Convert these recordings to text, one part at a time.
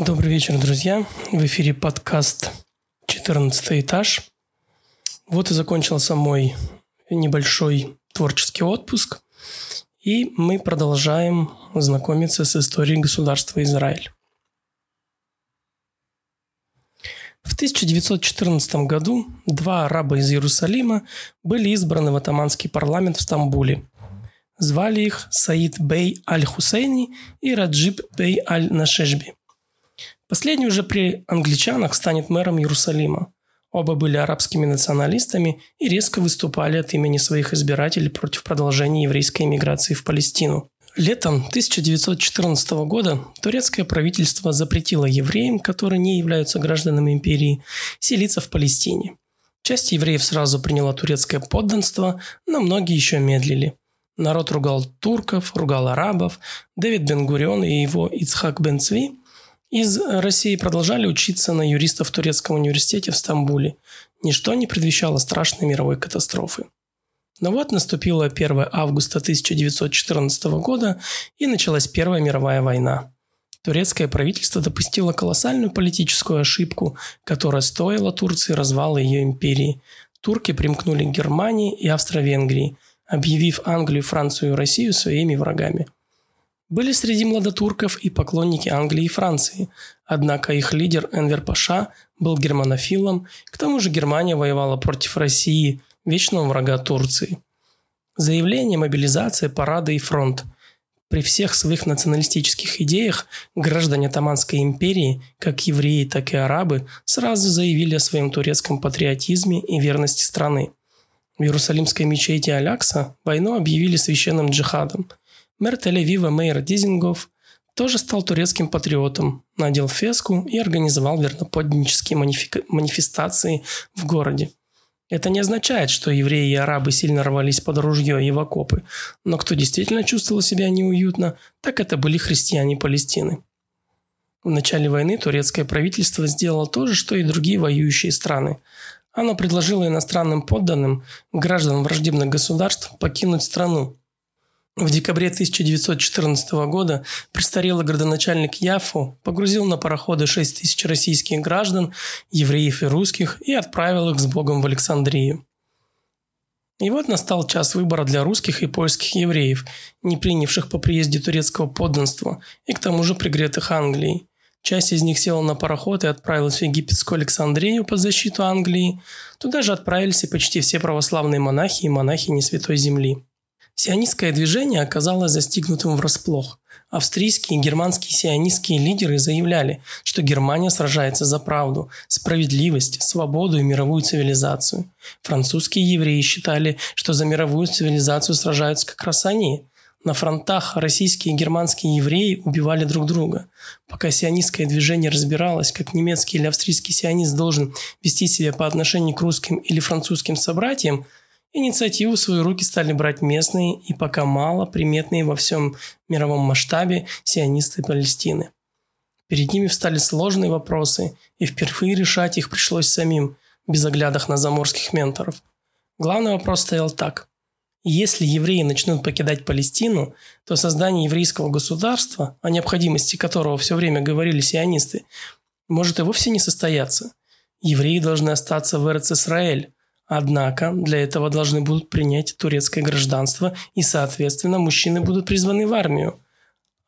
Добрый вечер, друзья. В эфире подкаст «14 этаж». Вот и закончился мой небольшой творческий отпуск. И мы продолжаем знакомиться с историей государства Израиль. В 1914 году два араба из Иерусалима были избраны в атаманский парламент в Стамбуле. Звали их Саид Бей Аль-Хусейни и Раджиб Бей Аль-Нашешби. Последний уже при англичанах станет мэром Иерусалима. Оба были арабскими националистами и резко выступали от имени своих избирателей против продолжения еврейской эмиграции в Палестину. Летом 1914 года турецкое правительство запретило евреям, которые не являются гражданами империи, селиться в Палестине. Часть евреев сразу приняла турецкое подданство, но многие еще медлили. Народ ругал турков, ругал арабов. Дэвид Бен-Гурион и его Ицхак Бен-Цви из России продолжали учиться на юристов в Турецком университете в Стамбуле. Ничто не предвещало страшной мировой катастрофы. Но вот наступило 1 августа 1914 года и началась Первая мировая война. Турецкое правительство допустило колоссальную политическую ошибку, которая стоила Турции развала ее империи. Турки примкнули к Германии и Австро-Венгрии, объявив Англию, Францию и Россию своими врагами. Были среди младотурков и поклонники Англии и Франции, однако их лидер Энвер Паша был германофилом, к тому же Германия воевала против России – вечного врага Турции. Заявление, мобилизация, парады и фронт. При всех своих националистических идеях граждане Атаманской империи, как евреи, так и арабы, сразу заявили о своем турецком патриотизме и верности страны. В Иерусалимской мечети Алякса войну объявили священным джихадом. Мэр Тель-Авива Мейер Дизингов тоже стал турецким патриотом, надел феску и организовал верноподнические манифестации в городе. Это не означает, что евреи и арабы сильно рвались под ружье и в окопы, но кто действительно чувствовал себя неуютно, так это были христиане Палестины. В начале войны турецкое правительство сделало то же, что и другие воюющие страны. Оно предложило иностранным подданным, гражданам враждебных государств, покинуть страну, в декабре 1914 года престарелый градоначальник Яфу погрузил на пароходы 6 тысяч российских граждан, евреев и русских и отправил их с Богом в Александрию. И вот настал час выбора для русских и польских евреев, не принявших по приезде турецкого подданства и к тому же пригретых Англией. Часть из них села на пароход и отправилась в египетскую Александрию под защиту Англии. Туда же отправились и почти все православные монахи и монахини Святой Земли. Сионистское движение оказалось застигнутым врасплох. Австрийские и германские сионистские лидеры заявляли, что Германия сражается за правду, справедливость, свободу и мировую цивилизацию. Французские евреи считали, что за мировую цивилизацию сражаются как раз они. На фронтах российские и германские евреи убивали друг друга. Пока сионистское движение разбиралось, как немецкий или австрийский сионист должен вести себя по отношению к русским или французским собратьям – Инициативу в свои руки стали брать местные и пока мало приметные во всем мировом масштабе сионисты Палестины. Перед ними встали сложные вопросы, и впервые решать их пришлось самим, без оглядах на заморских менторов. Главный вопрос стоял так. Если евреи начнут покидать Палестину, то создание еврейского государства, о необходимости которого все время говорили сионисты, может и вовсе не состояться. Евреи должны остаться в Эрц-Исраэль, Однако для этого должны будут принять турецкое гражданство, и, соответственно, мужчины будут призваны в армию,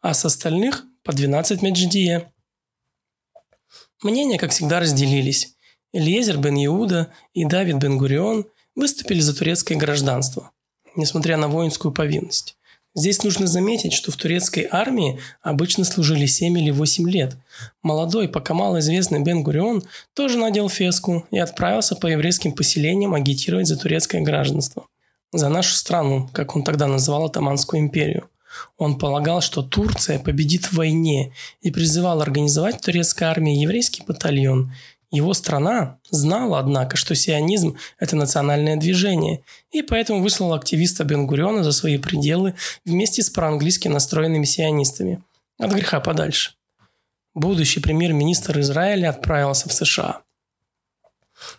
а с остальных по 12 медждия. Мнения, как всегда, разделились. Элиезер бен Иуда и Давид бен Гурион выступили за турецкое гражданство, несмотря на воинскую повинность. Здесь нужно заметить, что в турецкой армии обычно служили 7 или 8 лет. Молодой, пока малоизвестный Бен Гурион тоже надел феску и отправился по еврейским поселениям агитировать за турецкое гражданство. За нашу страну, как он тогда называл Атаманскую империю. Он полагал, что Турция победит в войне и призывал организовать в турецкой армии еврейский батальон его страна знала, однако, что сионизм – это национальное движение, и поэтому выслал активиста Бенгуриона за свои пределы вместе с проанглийски настроенными сионистами. От греха подальше. Будущий премьер-министр Израиля отправился в США.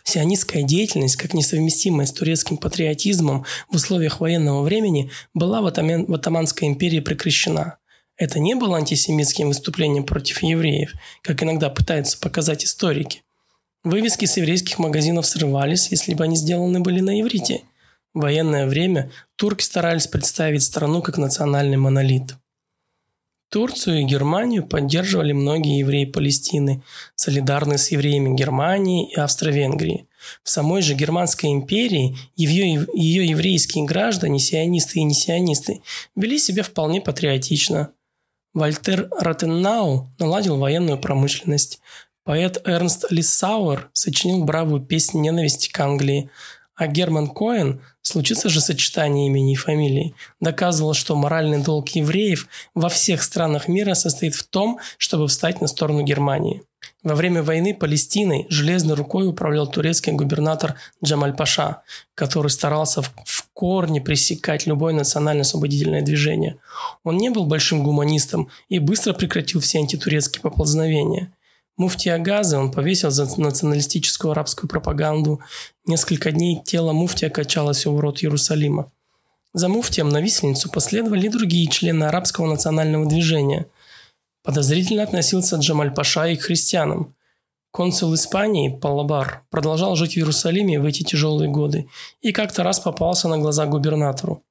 Сионистская деятельность, как несовместимая с турецким патриотизмом в условиях военного времени, была в, Атаман, Атаманской империи прекращена – Это не было антисемитским выступлением против евреев, как иногда пытаются показать историки. Вывески с еврейских магазинов срывались, если бы они сделаны были на иврите. В военное время турки старались представить страну как национальный монолит. Турцию и Германию поддерживали многие евреи Палестины, солидарные с евреями Германии и Австро-Венгрии. В самой же Германской империи ее, ее еврейские граждане, сионисты и несионисты, вели себя вполне патриотично. Вольтер Ротеннау наладил военную промышленность. Поэт Эрнст Лиссауэр сочинил бравую песню ненависти к Англии, а Герман Коэн, случится же сочетание имени и фамилии, доказывал, что моральный долг евреев во всех странах мира состоит в том, чтобы встать на сторону Германии. Во время войны Палестиной железной рукой управлял турецкий губернатор Джамаль Паша, который старался в корне пресекать любое национально-освободительное движение. Он не был большим гуманистом и быстро прекратил все антитурецкие поползновения – Муфти Агазы он повесил за националистическую арабскую пропаганду. Несколько дней тело муфтия качалось у ворот Иерусалима. За муфтием на висельницу последовали другие члены арабского национального движения. Подозрительно относился Джамаль Паша и к христианам. Консул Испании Палабар продолжал жить в Иерусалиме в эти тяжелые годы и как-то раз попался на глаза губернатору.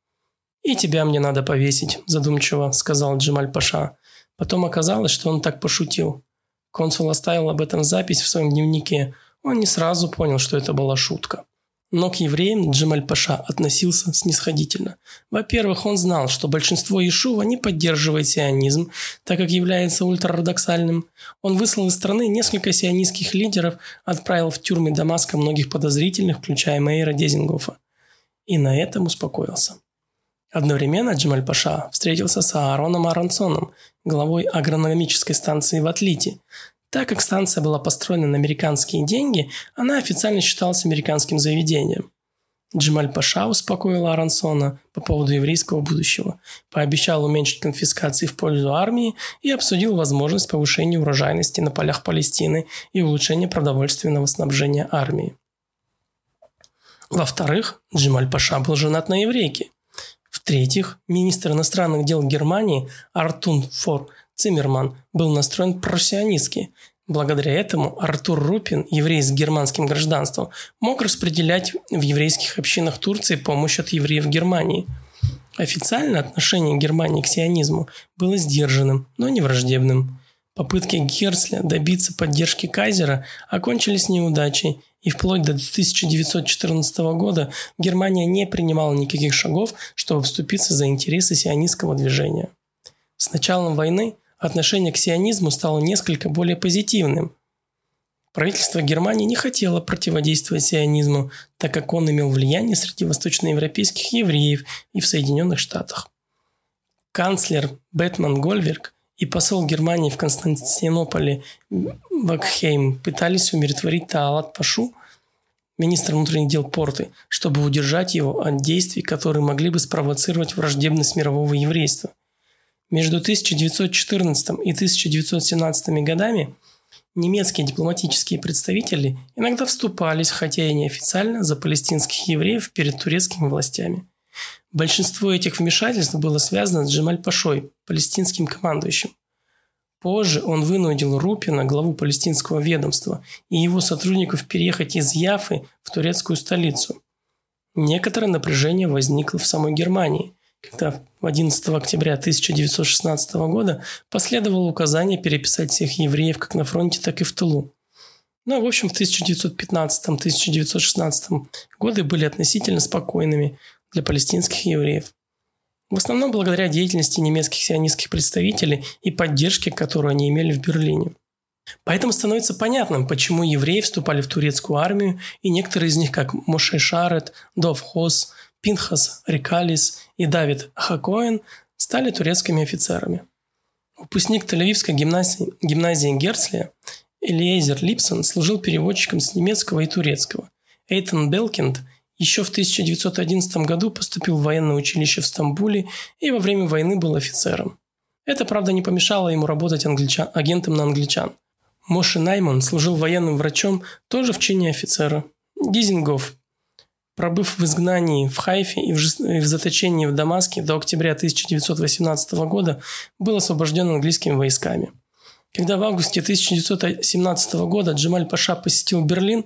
«И тебя мне надо повесить», – задумчиво сказал Джамаль Паша. Потом оказалось, что он так пошутил. Консул оставил об этом запись в своем дневнике. Он не сразу понял, что это была шутка. Но к евреям Джемаль Паша относился снисходительно. Во-первых, он знал, что большинство Иешува не поддерживает сионизм, так как является ультрарадоксальным. Он выслал из страны несколько сионистских лидеров, отправил в тюрьмы Дамаска многих подозрительных, включая Мейера Дезингофа. И на этом успокоился. Одновременно Джемаль Паша встретился с Аароном Аронсоном, главой агрономической станции в Атлите. Так как станция была построена на американские деньги, она официально считалась американским заведением. Джемаль Паша успокоил Арансона по поводу еврейского будущего, пообещал уменьшить конфискации в пользу армии и обсудил возможность повышения урожайности на полях Палестины и улучшения продовольственного снабжения армии. Во-вторых, Джемаль Паша был женат на еврейке – в-третьих, министр иностранных дел Германии Артун Фор Циммерман был настроен просионистски. Благодаря этому Артур Рупин, еврей с германским гражданством, мог распределять в еврейских общинах Турции помощь от евреев Германии. Официально отношение Германии к сионизму было сдержанным, но не враждебным. Попытки Герцля добиться поддержки Кайзера окончились неудачей, и вплоть до 1914 года Германия не принимала никаких шагов, чтобы вступиться за интересы сионистского движения. С началом войны отношение к сионизму стало несколько более позитивным. Правительство Германии не хотело противодействовать сионизму, так как он имел влияние среди восточноевропейских евреев и в Соединенных Штатах. Канцлер Бэтман Гольверг и посол Германии в Константинополе Вакхейм пытались умиротворить Таалат Пашу, министра внутренних дел Порты, чтобы удержать его от действий, которые могли бы спровоцировать враждебность мирового еврейства. Между 1914 и 1917 годами немецкие дипломатические представители иногда вступались, хотя и неофициально, за палестинских евреев перед турецкими властями – Большинство этих вмешательств было связано с Джемаль Пашой, палестинским командующим. Позже он вынудил Рупина, главу палестинского ведомства, и его сотрудников переехать из Яфы в турецкую столицу. Некоторое напряжение возникло в самой Германии, когда 11 октября 1916 года последовало указание переписать всех евреев как на фронте, так и в тылу. Но, ну, в общем, в 1915-1916 годы были относительно спокойными, для палестинских евреев. В основном благодаря деятельности немецких сионистских представителей и поддержке, которую они имели в Берлине. Поэтому становится понятным, почему евреи вступали в турецкую армию, и некоторые из них, как Моше Шарет, Дов Хос, Пинхас Рикалис и Давид Хакоэн, стали турецкими офицерами. Выпускник Тель-Авивской гимназии, гимназии Герцлия Элиезер Липсон служил переводчиком с немецкого и турецкого. Эйтон Белкинд еще в 1911 году поступил в военное училище в Стамбуле и во время войны был офицером. Это, правда, не помешало ему работать англичан, агентом на англичан. Моши Найман служил военным врачом тоже в чине офицера. Дизингов Пробыв в изгнании в Хайфе и в, и в заточении в Дамаске до октября 1918 года, был освобожден английскими войсками. Когда в августе 1917 года Джемаль Паша посетил Берлин,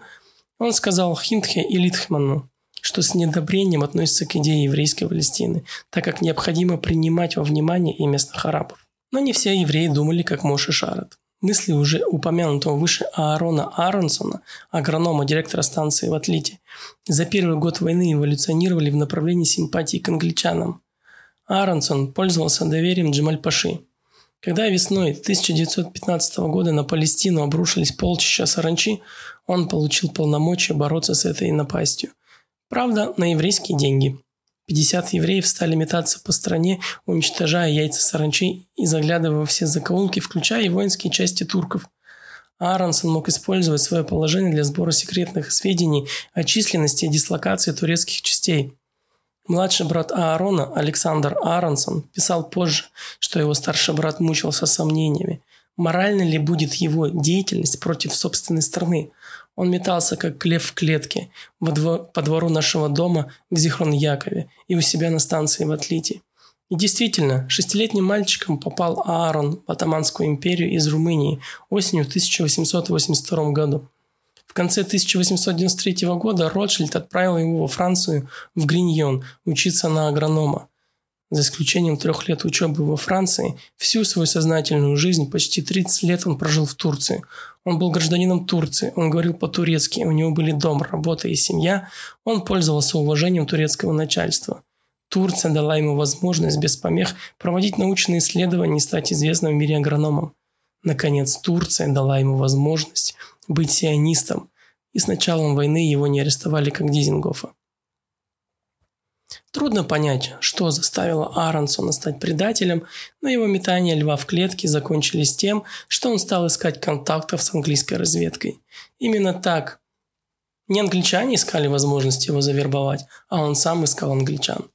он сказал Хиндхе и Литхману, что с недобрением относится к идее еврейской Палестины, так как необходимо принимать во внимание и местных арабов. Но не все евреи думали, как Моше Шарат. Мысли уже упомянутого выше Аарона Аронсона, агронома, директора станции в Атлите, за первый год войны эволюционировали в направлении симпатии к англичанам. Аронсон пользовался доверием Джемаль-Паши. Когда весной 1915 года на Палестину обрушились полчища саранчи, он получил полномочия бороться с этой напастью. Правда, на еврейские деньги – 50 евреев стали метаться по стране, уничтожая яйца саранчи и заглядывая во все закоулки, включая и воинские части турков. Аронсон мог использовать свое положение для сбора секретных сведений о численности и дислокации турецких частей. Младший брат Аарона, Александр Аронсон, писал позже, что его старший брат мучился сомнениями. Морально ли будет его деятельность против собственной страны? Он метался, как лев в клетке, во двор, по двору нашего дома в Зихрон-Якове и у себя на станции в Атлите. И действительно, шестилетним мальчиком попал Аарон в Атаманскую империю из Румынии осенью 1882 году. В конце 1893 года Ротшильд отправил его во Францию, в Гриньон, учиться на агронома. За исключением трех лет учебы во Франции, всю свою сознательную жизнь, почти 30 лет он прожил в Турции. Он был гражданином Турции, он говорил по-турецки, у него были дом, работа и семья, он пользовался уважением турецкого начальства. Турция дала ему возможность без помех проводить научные исследования и стать известным в мире агрономом. Наконец, Турция дала ему возможность быть сионистом, и с началом войны его не арестовали как Дизингофа. Трудно понять, что заставило Аронсона стать предателем, но его метания льва в клетке закончились тем, что он стал искать контактов с английской разведкой. Именно так. Не англичане искали возможность его завербовать, а он сам искал англичан.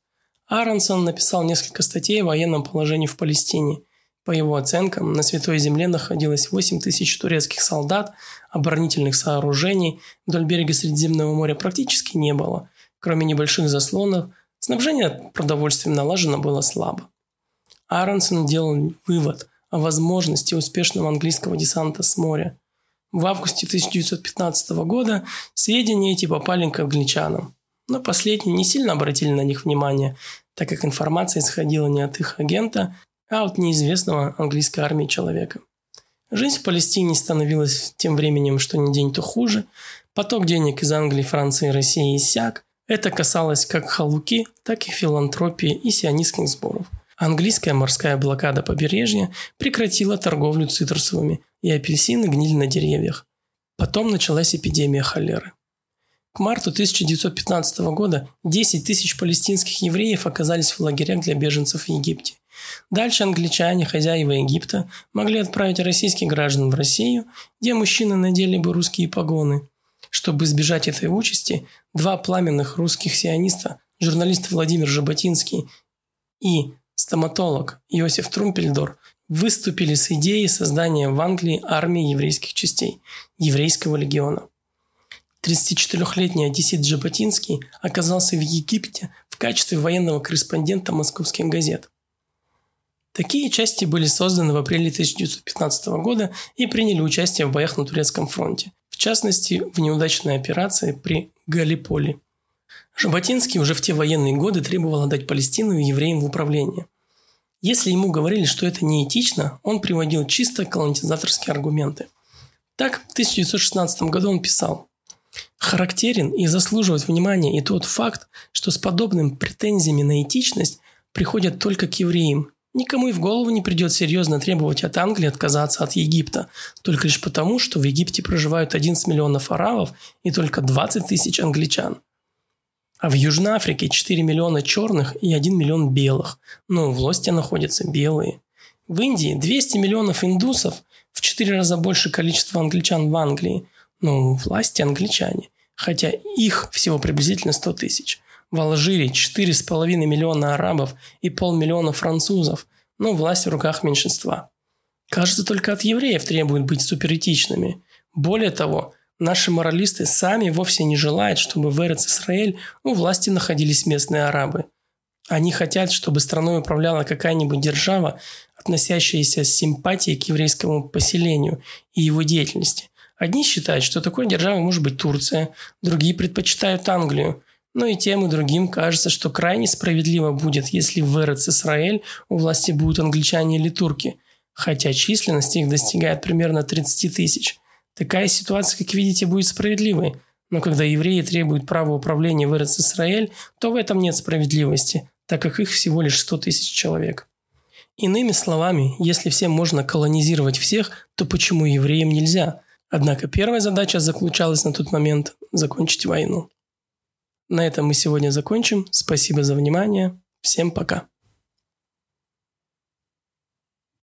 Аронсон написал несколько статей о военном положении в Палестине. По его оценкам, на Святой Земле находилось 8 тысяч турецких солдат, оборонительных сооружений вдоль берега Средиземного моря практически не было, кроме небольших заслонов – Снабжение продовольствием налажено было слабо. Аронсон делал вывод о возможности успешного английского десанта с моря. В августе 1915 года сведения эти попали к англичанам, но последние не сильно обратили на них внимание, так как информация исходила не от их агента, а от неизвестного английской армии человека. Жизнь в Палестине становилась тем временем, что ни день, то хуже. Поток денег из Англии, Франции и России иссяк. Это касалось как халуки, так и филантропии и сионистских сборов. Английская морская блокада побережья прекратила торговлю цитрусовыми, и апельсины гнили на деревьях. Потом началась эпидемия холеры. К марту 1915 года 10 тысяч палестинских евреев оказались в лагерях для беженцев в Египте. Дальше англичане, хозяева Египта, могли отправить российских граждан в Россию, где мужчины надели бы русские погоны. Чтобы избежать этой участи, два пламенных русских сиониста, журналист Владимир Жаботинский и стоматолог Иосиф Трумпельдор, выступили с идеей создания в Англии армии еврейских частей – еврейского легиона. 34-летний одессит Жаботинский оказался в Египте в качестве военного корреспондента московских газет. Такие части были созданы в апреле 1915 года и приняли участие в боях на Турецком фронте частности, в неудачной операции при Галиполи. Жаботинский уже в те военные годы требовал отдать Палестину евреям в управление. Если ему говорили, что это неэтично, он приводил чисто колонизаторские аргументы. Так, в 1916 году он писал «Характерен и заслуживает внимания и тот факт, что с подобным претензиями на этичность приходят только к евреям, Никому и в голову не придет серьезно требовать от Англии отказаться от Египта, только лишь потому, что в Египте проживают 11 миллионов арабов и только 20 тысяч англичан. А в Южной Африке 4 миллиона черных и 1 миллион белых. Но в власти находятся белые. В Индии 200 миллионов индусов, в 4 раза больше количества англичан в Англии. Но власти англичане. Хотя их всего приблизительно 100 тысяч – в Алжире 4,5 миллиона арабов и полмиллиона французов, но власть в руках меньшинства. Кажется, только от евреев требуют быть суперэтичными. Более того, Наши моралисты сами вовсе не желают, чтобы в Эрец Исраэль у власти находились местные арабы. Они хотят, чтобы страной управляла какая-нибудь держава, относящаяся с симпатией к еврейскому поселению и его деятельности. Одни считают, что такой державой может быть Турция, другие предпочитают Англию. Но и тем, и другим кажется, что крайне справедливо будет, если в Эрец Исраэль у власти будут англичане или турки, хотя численность их достигает примерно 30 тысяч. Такая ситуация, как видите, будет справедливой. Но когда евреи требуют права управления в Эрец-Исраэль, то в этом нет справедливости, так как их всего лишь 100 тысяч человек. Иными словами, если всем можно колонизировать всех, то почему евреям нельзя? Однако первая задача заключалась на тот момент – закончить войну. На этом мы сегодня закончим. Спасибо за внимание. Всем пока.